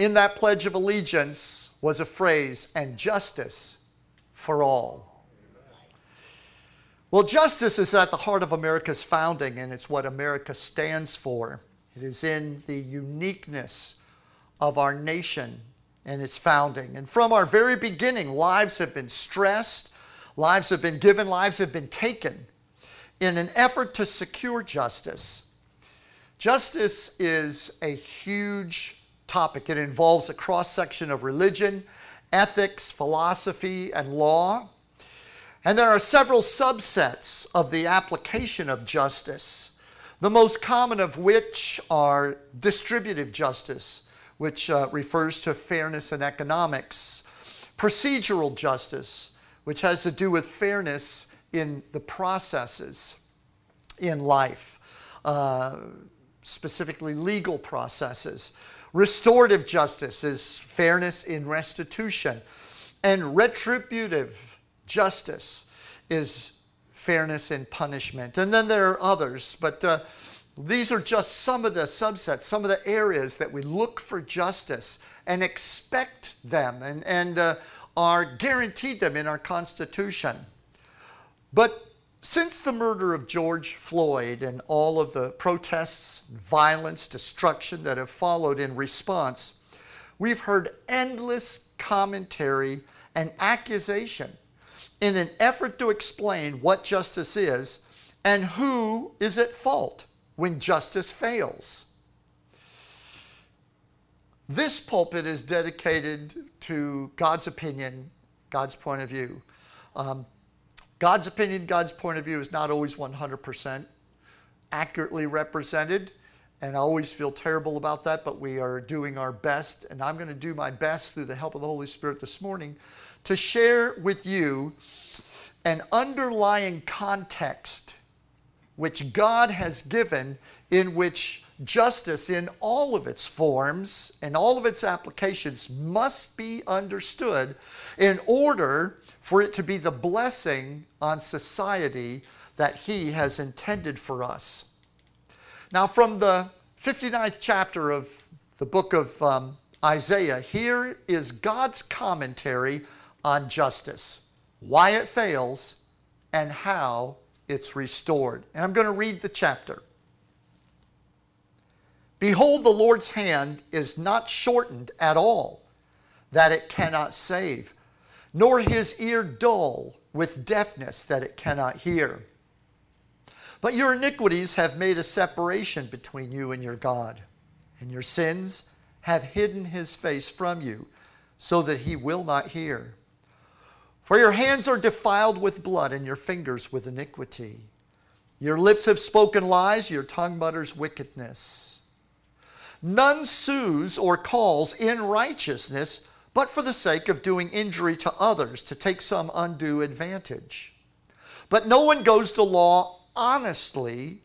in that Pledge of Allegiance was a phrase, and justice for all. Well, justice is at the heart of America's founding, and it's what America stands for. It is in the uniqueness of our nation and its founding. And from our very beginning, lives have been stressed, lives have been given, lives have been taken in an effort to secure justice. Justice is a huge topic. It involves a cross section of religion, ethics, philosophy, and law. And there are several subsets of the application of justice, the most common of which are distributive justice, which uh, refers to fairness in economics, procedural justice, which has to do with fairness in the processes in life, uh, specifically legal processes. Restorative justice is fairness in restitution, and retributive justice is fairness in punishment. And then there are others, but uh, these are just some of the subsets, some of the areas that we look for justice and expect them and, and uh, are guaranteed them in our Constitution. But since the murder of George Floyd and all of the protests, violence, destruction that have followed in response, we've heard endless commentary and accusation in an effort to explain what justice is and who is at fault when justice fails. This pulpit is dedicated to God's opinion, God's point of view. Um, God's opinion, God's point of view is not always 100% accurately represented. And I always feel terrible about that, but we are doing our best. And I'm going to do my best through the help of the Holy Spirit this morning to share with you an underlying context which God has given in which justice in all of its forms and all of its applications must be understood in order for it to be the blessing on society that He has intended for us. Now, from the 59th chapter of the book of um, Isaiah, here is God's commentary on justice, why it fails, and how it's restored. And I'm going to read the chapter. Behold, the Lord's hand is not shortened at all, that it cannot save nor his ear dull with deafness that it cannot hear. But your iniquities have made a separation between you and your God, and your sins have hidden his face from you, so that he will not hear. For your hands are defiled with blood, and your fingers with iniquity. Your lips have spoken lies, your tongue mutters wickedness. None sues or calls in righteousness but for the sake of doing injury to others to take some undue advantage. But no one goes to law honestly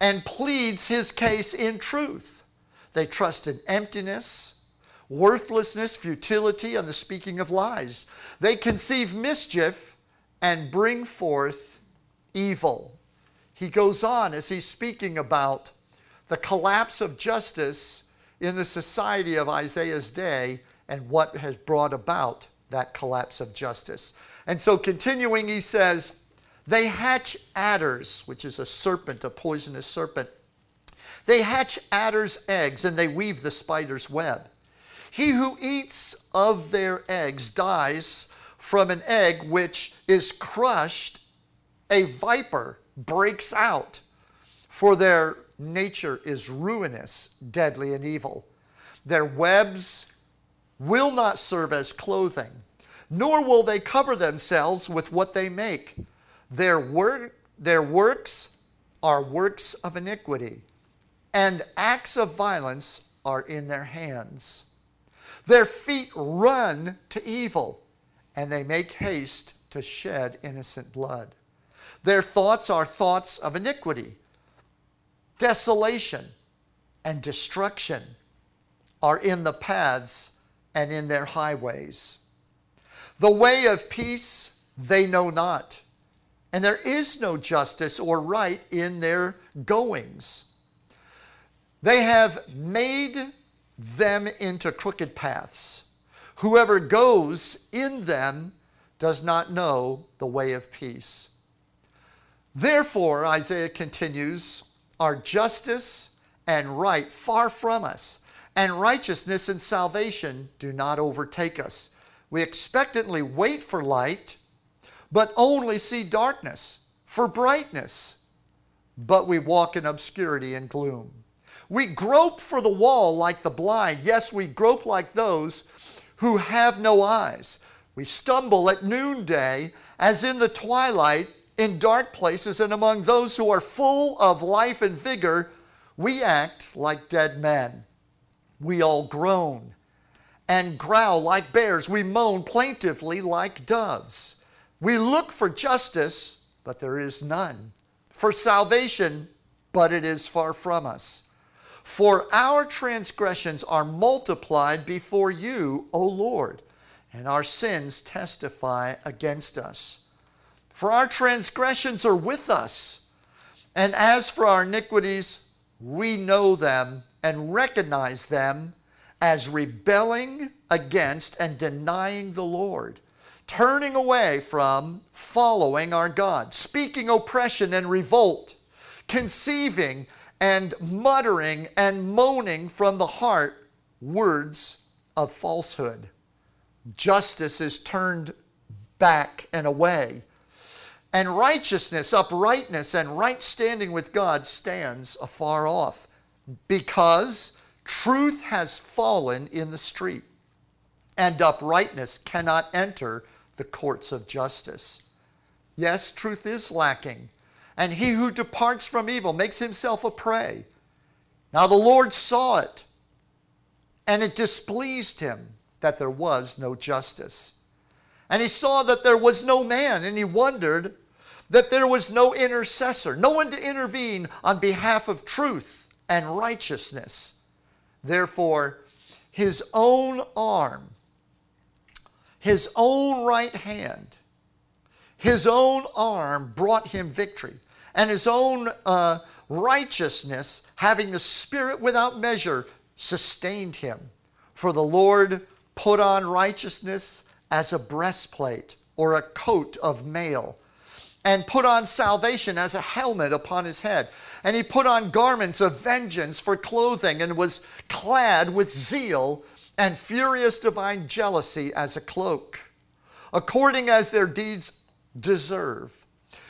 and pleads his case in truth. They trust in emptiness, worthlessness, futility, and the speaking of lies. They conceive mischief and bring forth evil. He goes on as he's speaking about the collapse of justice in the society of Isaiah's day and what has brought about that collapse of justice. And so, continuing, he says, They hatch adders, which is a serpent, a poisonous serpent. They hatch adders' eggs and they weave the spider's web. He who eats of their eggs dies from an egg which is crushed, a viper breaks out, for their nature is ruinous, deadly, and evil. Their webs will not serve as clothing, nor will they cover themselves with what they make. Their, wor- their works are works of iniquity, and acts of violence are in their hands. Their feet run to evil, and they make haste to shed innocent blood. Their thoughts are thoughts of iniquity Desolation and destruction are in the paths and in their highways. The way of peace they know not, and there is no justice or right in their goings. They have made them into crooked paths. Whoever goes in them does not know the way of peace. Therefore, Isaiah continues, are justice and right far from us, and righteousness and salvation do not overtake us. We expectantly wait for light, but only see darkness, for brightness, but we walk in obscurity and gloom. We grope for the wall like the blind. Yes, we grope like those who have no eyes. We stumble at noonday, as in the twilight, in dark places, and among those who are full of life and vigor, we act like dead men. We all groan and growl like bears. We moan plaintively like doves. We look for justice, but there is none. For salvation, but it is far from us. For our transgressions are multiplied before you, O Lord, and our sins testify against us. For our transgressions are with us, and as for our iniquities, we know them and recognize them as rebelling against and denying the Lord, turning away from following our God, speaking oppression and revolt, conceiving and muttering and moaning from the heart words of falsehood. Justice is turned back and away. And righteousness, uprightness, and right standing with God stands afar off because truth has fallen in the street, and uprightness cannot enter the courts of justice. Yes, truth is lacking and he who departs from evil makes himself a prey. Now the Lord saw it, and it displeased him that there was no justice. And he saw that there was no man, and he wondered that there was no intercessor, no one to intervene on behalf of truth and righteousness. Therefore, his own arm, his own right hand, his own arm brought him victory and his own uh, righteousness, having the Spirit without measure, sustained him. For the Lord put on righteousness as a breastplate or a coat of mail, and put on salvation as a helmet upon his head. And he put on garments of vengeance for clothing, and was clad with zeal and furious divine jealousy as a cloak, according as their deeds deserve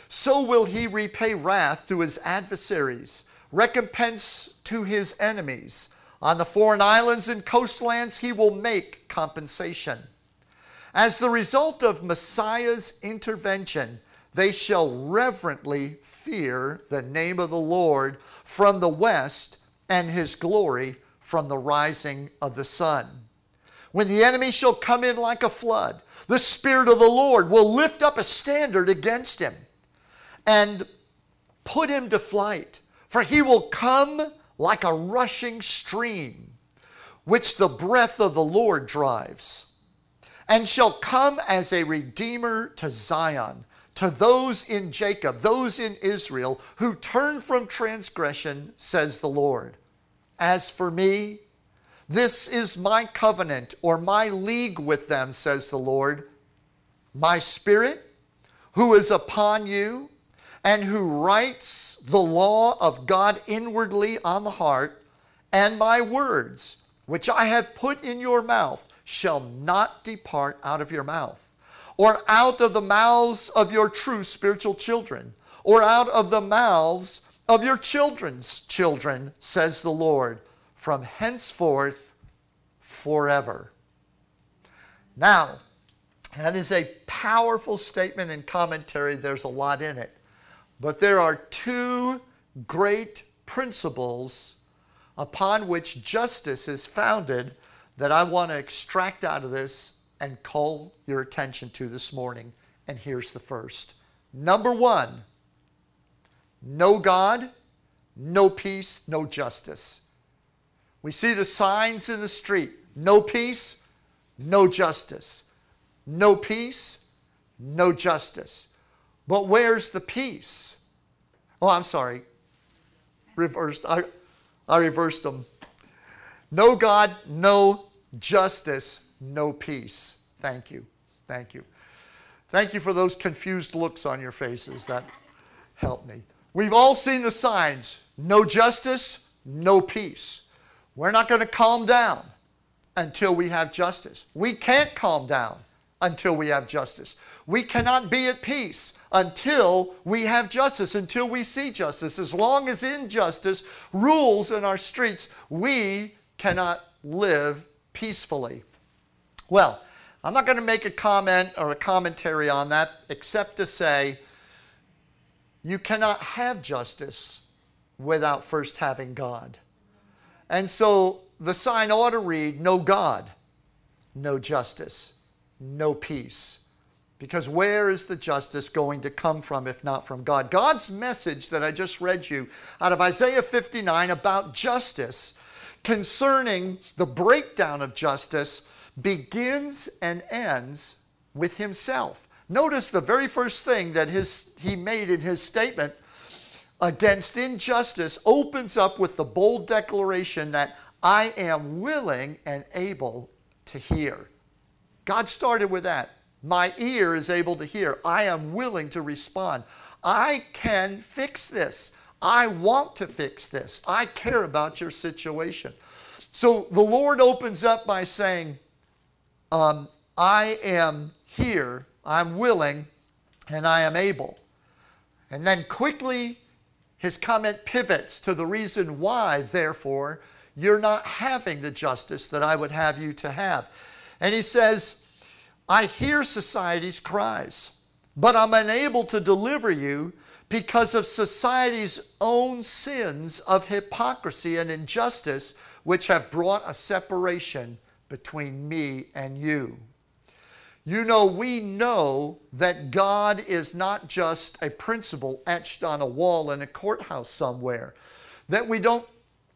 so will he repay wrath to his adversaries, recompense to his enemies. On the foreign islands and coastlands, he will make compensation. As the result of Messiah's intervention, they shall reverently fear the name of the Lord from the west and his glory from the rising of the sun. When the enemy shall come in like a flood, the Spirit of the Lord will lift up a standard against him and put him to flight, for he will come like a rushing stream, which the breath of the Lord drives, and shall come as a redeemer to Zion, to those in Jacob, those in Israel who turn from transgression, says the Lord. As for me, this is my covenant or my league with them, says the Lord. My spirit, who is upon you, and who writes the law of God inwardly on the heart, and my words, which I have put in your mouth, shall not depart out of your mouth, or out of the mouths of your true spiritual children, or out of the mouths of your children's children, says the Lord, from henceforth forever. Now, that is a powerful statement and commentary. There's a lot in it. But there are two great principles upon which justice is founded that I want to extract out of this and call your attention to this morning. And here's the first. Number one, no God, no peace, no justice. We see the signs in the street no peace, no justice. No peace, no justice. But where's the peace? Oh, I'm sorry. Reversed. I, I reversed them. No God, no justice, no peace. Thank you. Thank you. Thank you for those confused looks on your faces. That helped me. We've all seen the signs no justice, no peace. We're not going to calm down until we have justice. We can't calm down until we have justice. We cannot be at peace until we have justice, until we see justice. As long as injustice rules in our streets, we cannot live peacefully. Well, I'm not going to make a comment or a commentary on that except to say you cannot have justice without first having God. And so the sign ought to read no God, no justice, no peace. Because where is the justice going to come from if not from God? God's message that I just read you out of Isaiah 59 about justice concerning the breakdown of justice begins and ends with himself. Notice the very first thing that his, he made in his statement against injustice opens up with the bold declaration that I am willing and able to hear. God started with that. My ear is able to hear. I am willing to respond. I can fix this. I want to fix this. I care about your situation. So the Lord opens up by saying, um, I am here, I'm willing, and I am able. And then quickly, his comment pivots to the reason why, therefore, you're not having the justice that I would have you to have. And he says, I hear society's cries, but I'm unable to deliver you because of society's own sins of hypocrisy and injustice which have brought a separation between me and you. You know, we know that God is not just a principle etched on a wall in a courthouse somewhere, that we don't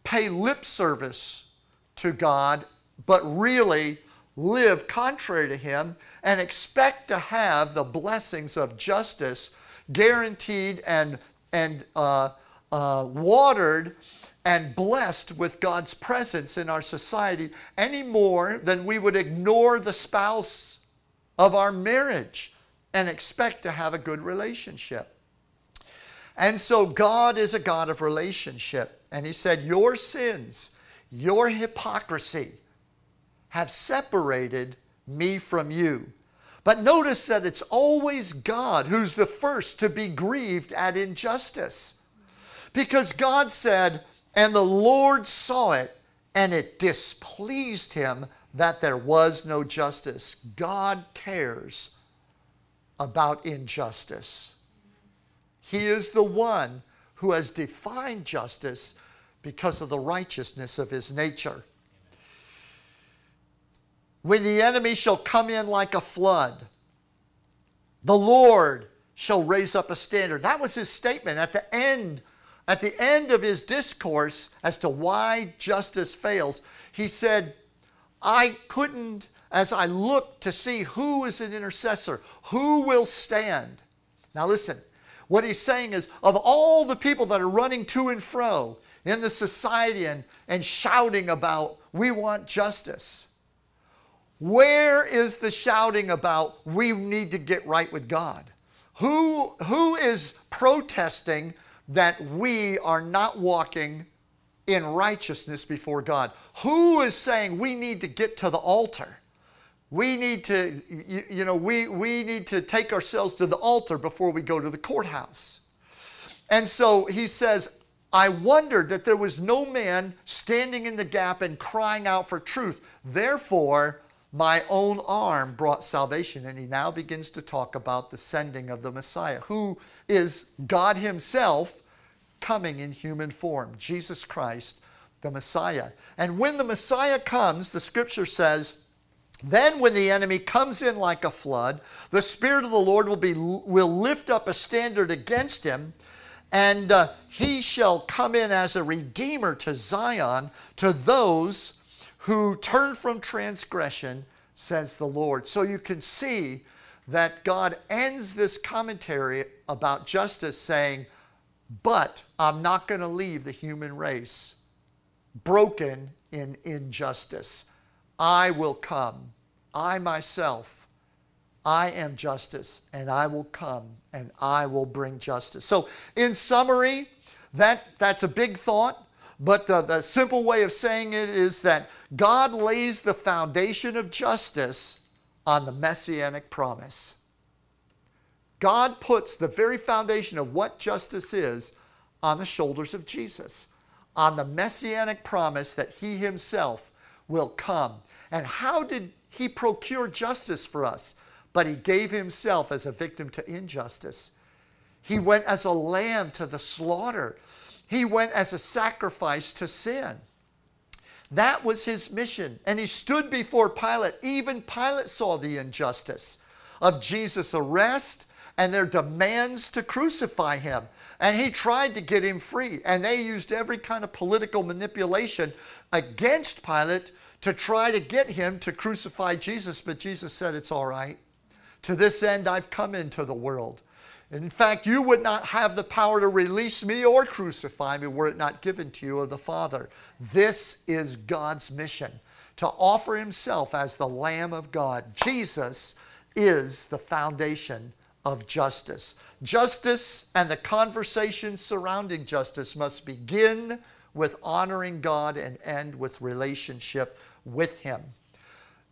pay lip service to God, but really live contrary to Him and expect to have the blessings of justice guaranteed and, and uh, uh, watered and blessed with God's presence in our society any more than we would ignore the spouse of our marriage and expect to have a good relationship. And so God is a God of relationship. And He said, Your sins, your hypocrisy have separated me from you. But notice that it's always God who's the first to be grieved at injustice. Because God said, and the Lord saw it, and it displeased him that there was no justice. God cares about injustice. He is the one who has defined justice because of the righteousness of his nature. When the enemy shall come in like a flood, the Lord shall raise up a standard. That was his statement at the end at the end of his discourse as to why justice fails, he said, I couldn't, as I looked to see who is an intercessor, who will stand. Now, listen, what he's saying is of all the people that are running to and fro in the society and, and shouting about, we want justice, where is the shouting about, we need to get right with God? Who, who is protesting that we are not walking in righteousness before God. Who is saying we need to get to the altar? We need to, you, you, know, we, we need to take ourselves to the altar before we go to the courthouse. And so he says, I wondered that there was no man standing in the gap and crying out for truth. Therefore, my own arm brought salvation. And he now begins to talk about the sending of the Messiah, who is God Himself coming in human form, Jesus Christ, the Messiah. And when the Messiah comes, the scripture says, then when the enemy comes in like a flood, the Spirit of the Lord will, be, will lift up a standard against him, and uh, he shall come in as a redeemer to Zion, to those who turn from transgression, says the Lord. So you can see that God ends this commentary about justice saying, But I'm not going to leave the human race broken in injustice. I will come. I myself, I am justice, and I will come and I will bring justice. So, in summary, that, that's a big thought, but uh, the simple way of saying it is that God lays the foundation of justice on the messianic promise. God puts the very foundation of what justice is on the shoulders of Jesus, on the messianic promise that he himself will come. And how did he procure justice for us? But he gave himself as a victim to injustice. He went as a lamb to the slaughter. He went as a sacrifice to sin. That was his mission. And he stood before Pilate. Even Pilate saw the injustice of Jesus' arrest and their demands to crucify him. And he tried to get him free. And they used every kind of political manipulation against Pilate to try to get him to crucify Jesus. But Jesus said, It's all right. To this end, I've come into the world. In fact, you would not have the power to release me or crucify me were it not given to you of the Father. This is God's mission to offer himself as the Lamb of God. Jesus is the foundation of justice. Justice and the conversation surrounding justice must begin with honoring God and end with relationship with Him.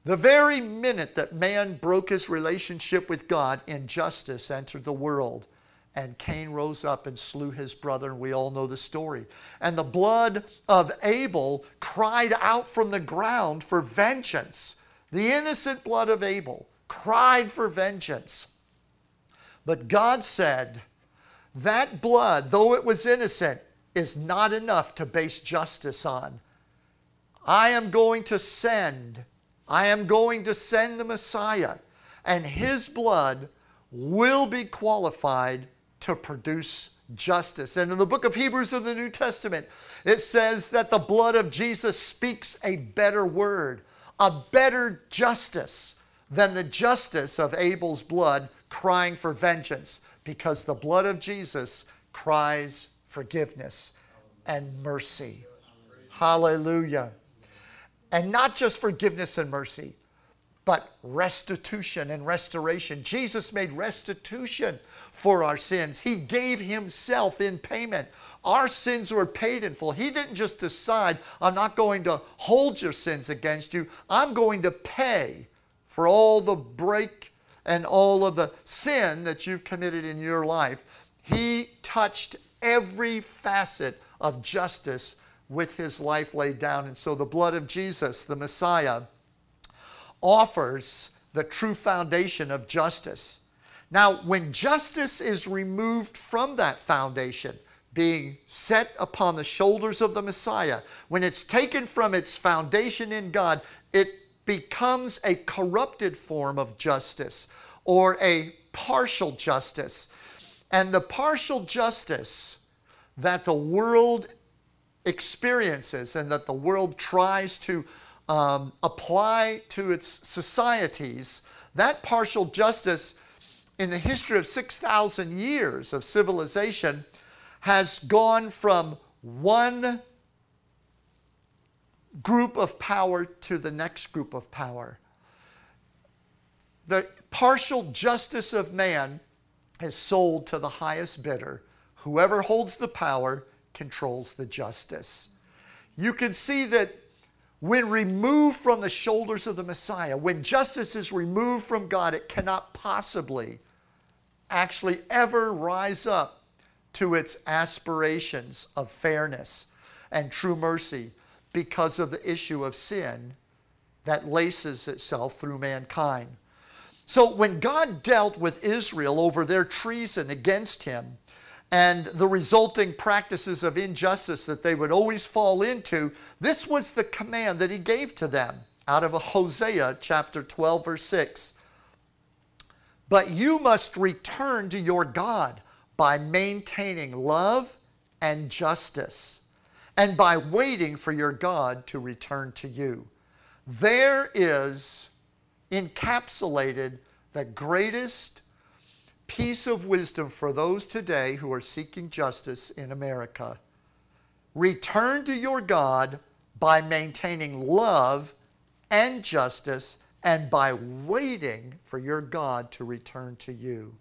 The very minute that man broke his relationship with God, injustice entered the world. And Cain rose up and slew his brother, and we all know the story. And the blood of Abel cried out from the ground for vengeance. The innocent blood of Abel cried for vengeance. But God said, that blood, though it was innocent, is not enough to base justice on. I am going to send, I am going to send the Messiah, and his blood will be qualified to produce justice. And in the book of Hebrews of the New Testament, it says that the blood of Jesus speaks a better word, a better justice than the justice of Abel's blood crying for vengeance because the blood of Jesus cries forgiveness and mercy. Hallelujah. And not just forgiveness and mercy, but restitution and restoration. Jesus made restitution for our sins. He gave Himself in payment. Our sins were paid in full. He didn't just decide, I'm not going to hold your sins against you, I'm going to pay for all the break and all of the sin that you've committed in your life. He touched every facet of justice with his life laid down. And so the blood of Jesus, the Messiah, offers the true foundation of justice. Now, when justice is removed from that foundation, being set upon the shoulders of the Messiah, when it's taken from its foundation in God, it becomes a corrupted form of justice or a partial justice. And the partial justice that the world experiences and that the world tries to um, apply to its societies, that partial justice in the history of 6,000 years of civilization has gone from one group of power to the next group of power. The partial justice of man is sold to the highest bidder. Whoever holds the power controls the justice. You can see that when removed from the shoulders of the Messiah, when justice is removed from God, it cannot possibly actually ever rise up to its aspirations of fairness and true mercy because of the issue of sin that laces itself through mankind. So when God dealt with Israel over their treason against him and the resulting practices of injustice that they would always fall into, this was the command that he gave to them out of Hosea chapter 12, verse 6. But you must return to your God by maintaining love and justice and by waiting for your God to return to you. There is encapsulated the greatest piece of wisdom for those today who are seeking justice in America. Return to your God by maintaining love and justice and by waiting for your God to return to you.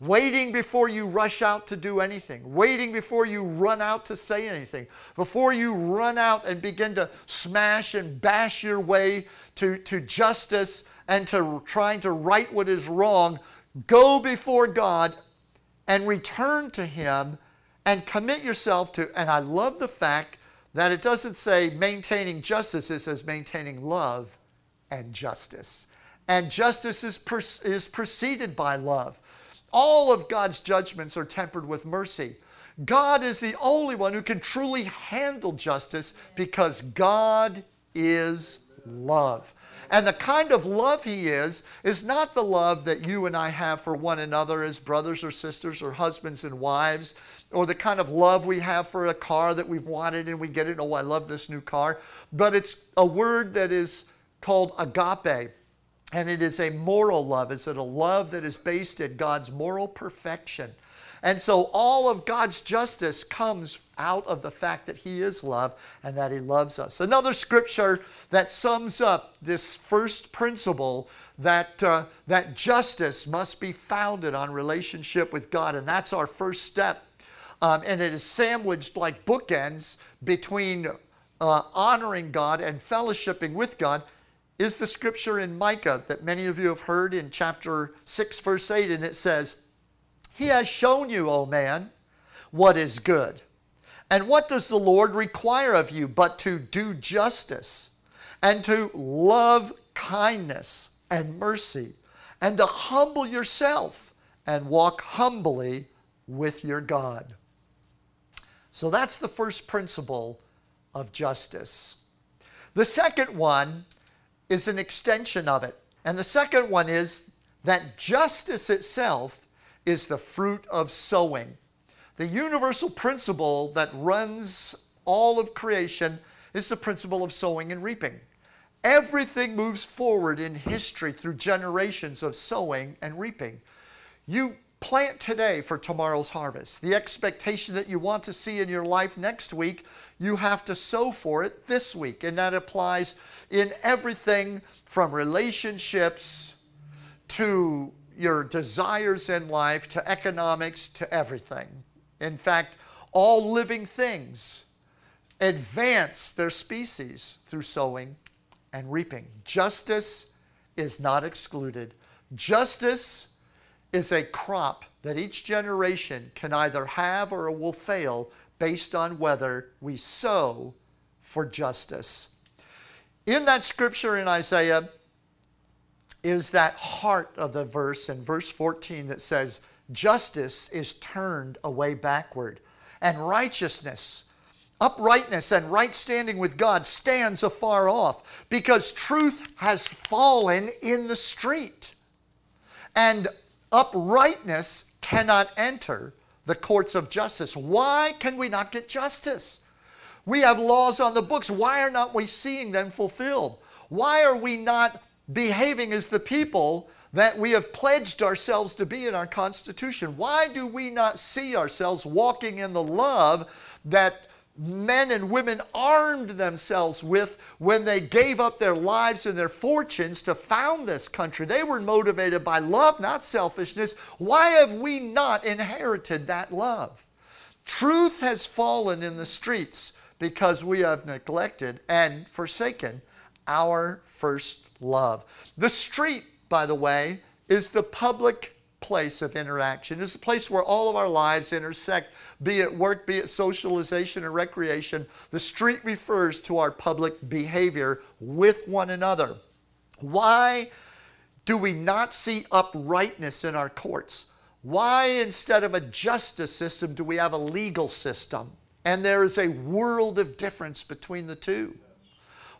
Waiting before you rush out to do anything, waiting before you run out to say anything, before you run out and begin to smash and bash your way to, to justice and to trying to right what is wrong, go before God and return to Him and commit yourself to. And I love the fact that it doesn't say maintaining justice, it says maintaining love and justice. And justice is, per- is preceded by love. All of God's judgments are tempered with mercy. God is the only one who can truly handle justice because God is love. And the kind of love He is, is not the love that you and I have for one another as brothers or sisters or husbands and wives, or the kind of love we have for a car that we've wanted and we get it. Oh, I love this new car. But it's a word that is called agape. And it is a moral love. It's a love that is based in God's moral perfection. And so all of God's justice comes out of the fact that He is love and that He loves us. Another scripture that sums up this first principle that, uh, that justice must be founded on relationship with God, and that's our first step. Um, and it is sandwiched like bookends between uh, honoring God and fellowshipping with God is the scripture in Micah that many of you have heard in chapter 6, verse 8, and it says, He has shown you, O man, what is good. And what does the Lord require of you but to do justice and to love kindness and mercy and to humble yourself and walk humbly with your God? So that's the first principle of justice. The second one is an extension of it. And the second one is that justice itself is the fruit of sowing. The universal principle that runs all of creation is the principle of sowing and reaping. Everything moves forward in history through generations of sowing and reaping. You plant today for tomorrow's harvest. The expectation that you want to see in your life next week, you have to sow for it this week. And that applies in everything from relationships to your desires in life to economics to everything. In fact, all living things advance their species through sowing and reaping. Justice is not excluded. Justice is a crop that each generation can either have or will fail based on whether we sow for justice. In that scripture in Isaiah is that heart of the verse in verse 14 that says, Justice is turned away backward, and righteousness, uprightness, and right standing with God stands afar off, because truth has fallen in the street. And uprightness cannot enter the courts of justice. Why can we not get justice? We have laws on the books. Why are not we seeing them fulfilled? Why are we not behaving as the people that we have pledged ourselves to be in our Constitution? Why do we not see ourselves walking in the love that men and women armed themselves with when they gave up their lives and their fortunes to found this country. They were motivated by love, not selfishness. Why have we not inherited that love? Truth has fallen in the streets because we have neglected and forsaken our first love. The street, by the way, is the public place of interaction. It's the place where all of our lives intersect, be it work, be it socialization or recreation. The street refers to our public behavior with one another. Why do we not see uprightness in our courts? Why, instead of a justice system, do we have a legal system? And there is a world of difference between the two.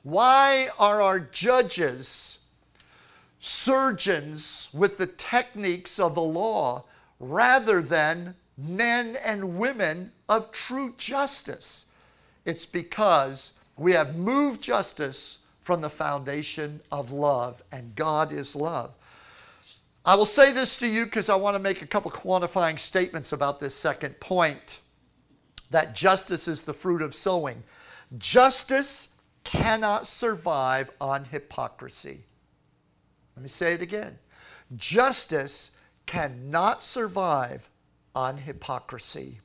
Why are our judges surgeons with the techniques of the law rather than men and women of true justice. It's because we have moved justice from the foundation of love, and God is love. I will say this to you because I want to make a couple quantifying statements about this second point that justice is the fruit of sowing. Justice cannot survive on hypocrisy. Let me say it again. Justice cannot survive on hypocrisy.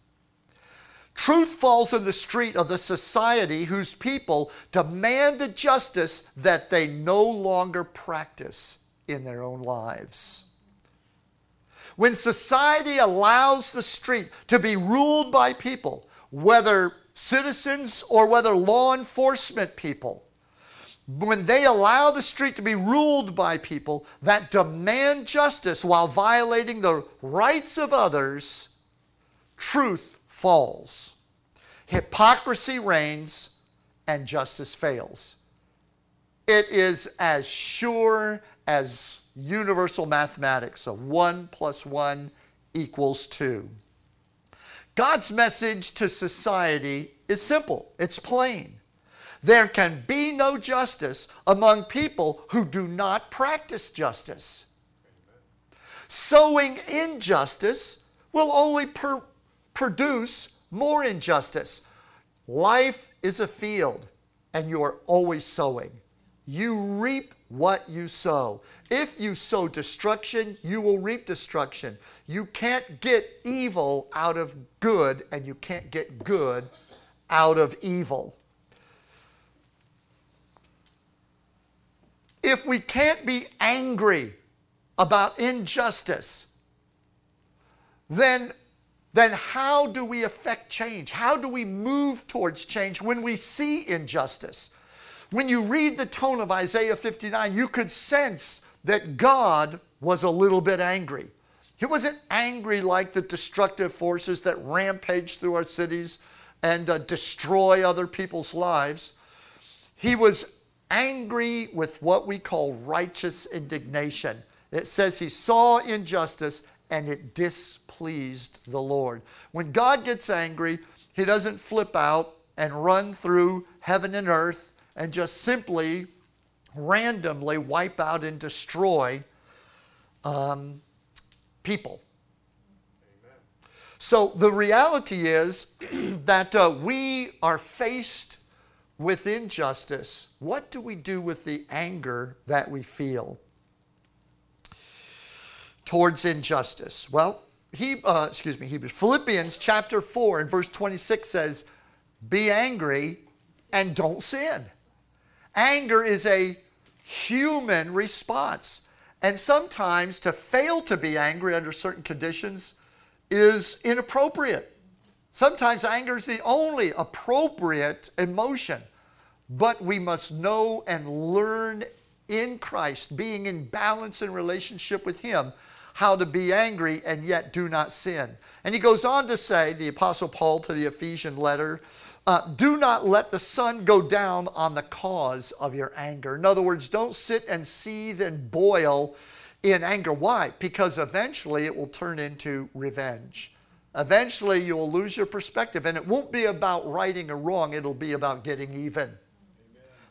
Truth falls in the street of the society whose people demand a justice that they no longer practice in their own lives. When society allows the street to be ruled by people, whether citizens or whether law enforcement people, when they allow the street to be ruled by people that demand justice while violating the rights of others, truth falls. Hypocrisy reigns and justice fails. It is as sure as universal mathematics of 1 plus 1 equals 2. God's message to society is simple, it's plain. There can be no justice among people who do not practice justice. Sowing injustice will only per- produce more injustice. Life is a field, and you are always sowing. You reap what you sow. If you sow destruction, you will reap destruction. You can't get evil out of good, and you can't get good out of evil. If we can't be angry about injustice, then, then how do we affect change? How do we move towards change when we see injustice? When you read the tone of Isaiah 59, you could sense that God was a little bit angry. He wasn't angry like the destructive forces that rampage through our cities and uh, destroy other people's lives. He was angry with what we call righteous indignation. It says he saw injustice and it displeased the Lord. When God gets angry, he doesn't flip out and run through heaven and earth and just simply randomly wipe out and destroy um, people. Amen. So the reality is that uh, we are faced with injustice. What do we do with the anger that we feel towards injustice? Well, he, uh, excuse me, Hebrews, Philippians chapter 4 and verse 26 says, Be angry and don't sin. Anger is a human response. And sometimes to fail to be angry under certain conditions is inappropriate. Sometimes anger is the only appropriate emotion. But we must know and learn in Christ, being in balance and relationship with Him, how to be angry and yet do not sin. And he goes on to say, the Apostle Paul to the Ephesian letter, uh, do not let the sun go down on the cause of your anger. In other words, don't sit and seethe and boil in anger. Why? Because eventually it will turn into revenge. Eventually you will lose your perspective, and it won't be about righting a wrong, it'll be about getting even.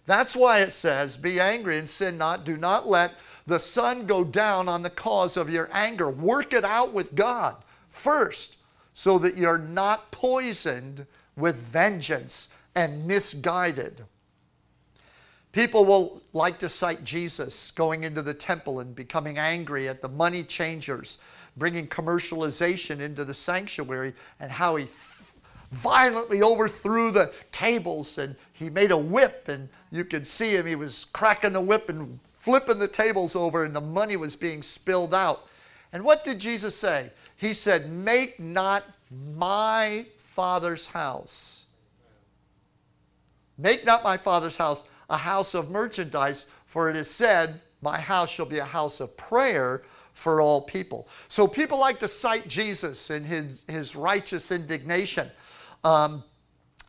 That's why it says, Be angry and sin not. Do not let the sun go down on the cause of your anger. Work it out with God first so that you're not poisoned with vengeance and misguided. People will like to cite Jesus going into the temple and becoming angry at the money changers, bringing commercialization into the sanctuary, and how he violently overthrew the tables and he made a whip, and you could see him. He was cracking the whip and flipping the tables over, and the money was being spilled out. And what did Jesus say? He said, Make not my Father's house. Make not my Father's house a house of merchandise, for it is said, My house shall be a house of prayer for all people. So people like to cite Jesus in his, his righteous indignation. Um,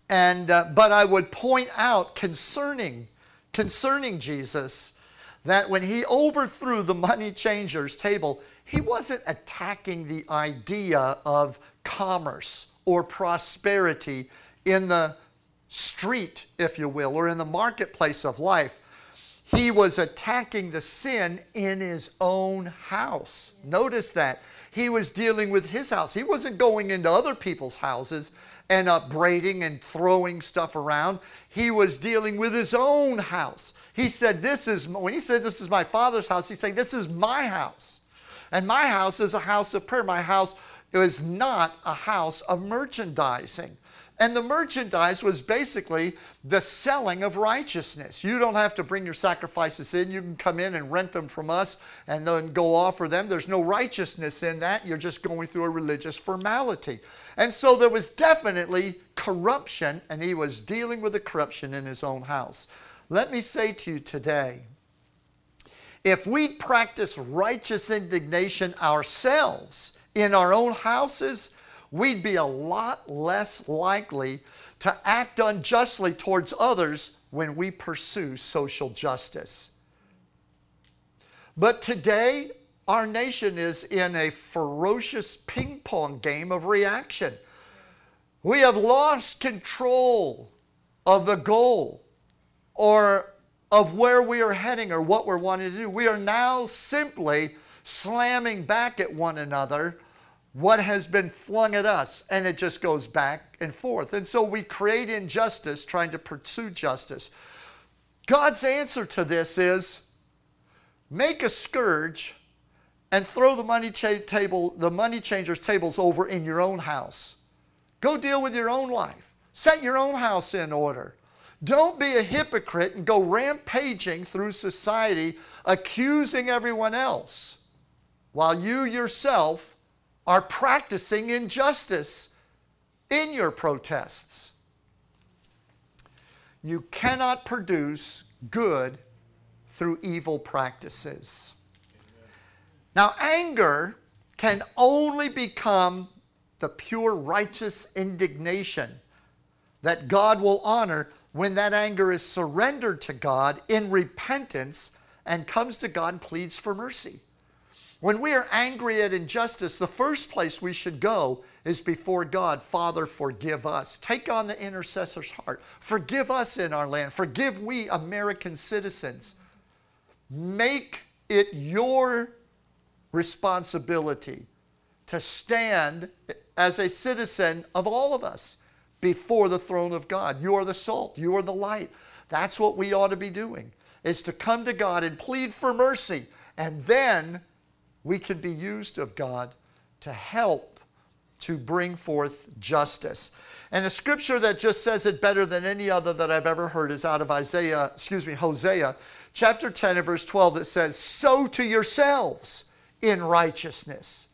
and, uh, but I would point out concerning, concerning Jesus that when he overthrew the money changers' table, he wasn't attacking the idea of commerce or prosperity in the street, if you will, or in the marketplace of life. he was attacking the sin in his own house. Notice that. He was dealing with his house. He wasn't going into other people's houses and upbraiding and throwing stuff around. He was dealing with his own house. He said, This is, when he said, This is my father's house, he's saying, This is my house. And my house is a house of prayer. My house is not a house of merchandising. And the merchandise was basically the selling of righteousness. You don't have to bring your sacrifices in. You can come in and rent them from us and then go offer them. There's no righteousness in that. You're just going through a religious formality. And so there was definitely corruption, and he was dealing with the corruption in his own house. Let me say to you today if we practice righteous indignation ourselves in our own houses, we'd be a lot less likely to act unjustly towards others when we pursue social justice. But today, our nation is in a ferocious ping pong game of reaction. We have lost control of the goal or of where we are heading or what we're wanting to do. We are now simply slamming back at one another what has been flung at us, and it just goes back and forth. And so we create injustice trying to pursue justice. God's answer to this is make a scourge and throw the money cha- table, the money changers' tables over in your own house. Go deal with your own life. Set your own house in order. Don't be a hypocrite and go rampaging through society accusing everyone else while you yourself are practicing injustice in your protests. You cannot produce good through evil practices. Now, anger can only become the pure righteous indignation that God will honor when that anger is surrendered to God in repentance and comes to God and pleads for mercy. When we are angry at injustice, the first place we should go is before God. Father, forgive us. Take on the intercessor's heart. Forgive us in our land. Forgive we, American citizens. Make it your responsibility to stand as a citizen of all of us before the throne of God. You are the salt, you are the light. That's what we ought to be doing, is to come to God and plead for mercy. And then we can be used of God to help to bring forth justice. And a scripture that just says it better than any other that I've ever heard is out of Isaiah, excuse me, Hosea, chapter 10 and verse 12 that says, Sow to yourselves in righteousness,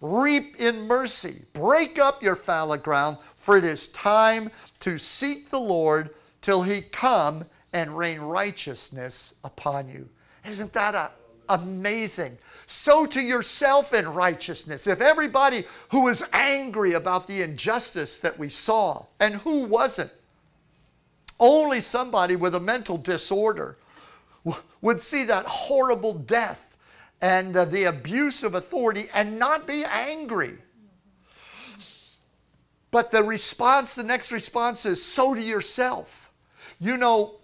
reap in mercy, break up your fallow ground, for it is time to seek the Lord till he come and rain righteousness upon you. Isn't that a, amazing? Sow to yourself in righteousness. If everybody who was angry about the injustice that we saw, and who wasn't, only somebody with a mental disorder would see that horrible death and uh, the abuse of authority and not be angry. But the response, the next response is sow to yourself. You know,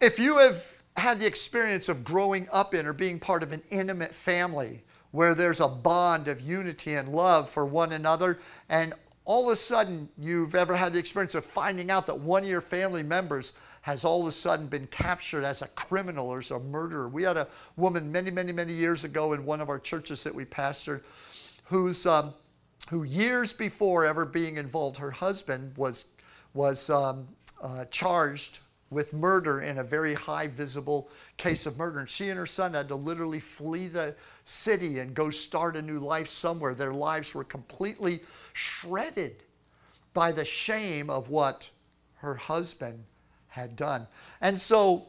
if you have had the experience of growing up in or being part of an intimate family where there's a bond of unity and love for one another, and all of a sudden you've ever had the experience of finding out that one of your family members has all of a sudden been captured as a criminal or as a murderer. We had a woman many, many, many years ago in one of our churches that we pastored who's, um, who years before ever being involved, her husband was, was um, uh, charged with murder in a very high visible case of murder. And she and her son had to literally flee the city and go start a new life somewhere. Their lives were completely shredded by the shame of what her husband had done. And so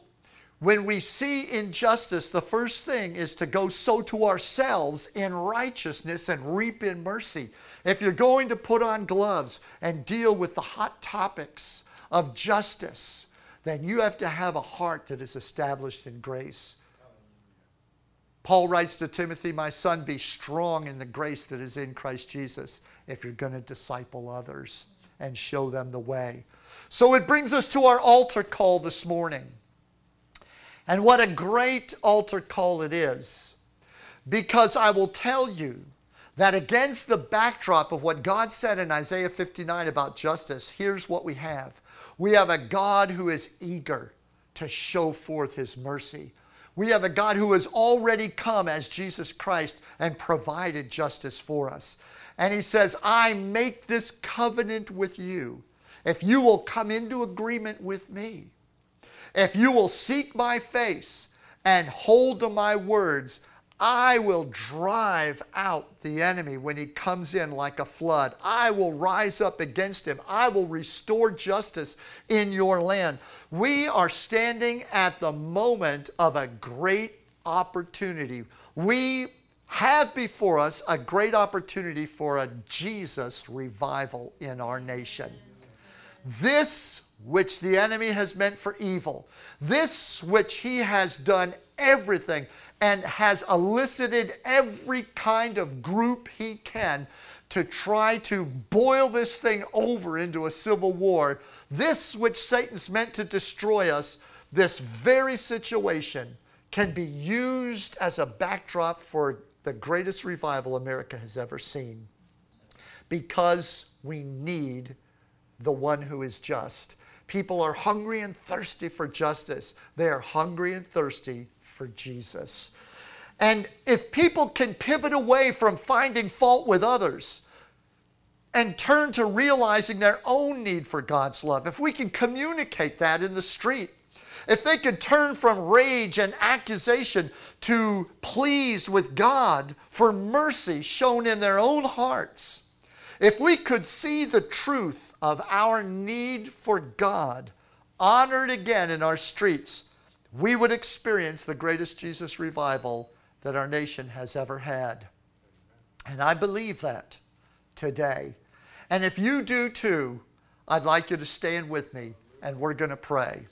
when we see injustice, the first thing is to go sow to ourselves in righteousness and reap in mercy. If you're going to put on gloves and deal with the hot topics of justice, then you have to have a heart that is established in grace. Paul writes to Timothy, My son, be strong in the grace that is in Christ Jesus if you're going to disciple others and show them the way. So it brings us to our altar call this morning. And what a great altar call it is. Because I will tell you that against the backdrop of what God said in Isaiah 59 about justice, here's what we have we have a God who is eager to show forth his mercy. We have a God who has already come as Jesus Christ and provided justice for us. And he says, I make this covenant with you if you will come into agreement with me. If you will seek my face and hold to my words, I will drive out the enemy when he comes in like a flood. I will rise up against him. I will restore justice in your land. We are standing at the moment of a great opportunity. We have before us a great opportunity for a Jesus revival in our nation. This which the enemy has meant for evil, this which he has done everything and has elicited every kind of group he can to try to boil this thing over into a civil war. This, which Satan's meant to destroy us, this very situation can be used as a backdrop for the greatest revival America has ever seen because we need the one who is just. People are hungry and thirsty for justice. They are hungry and thirsty for Jesus. And if people can pivot away from finding fault with others and turn to realizing their own need for God's love, if we can communicate that in the street, if they could turn from rage and accusation to pleas with God for mercy shown in their own hearts, if we could see the truth of our need for God honored again in our streets, we would experience the greatest Jesus revival that our nation has ever had. And I believe that today. And if you do too, I'd like you to stand with me and we're going to pray.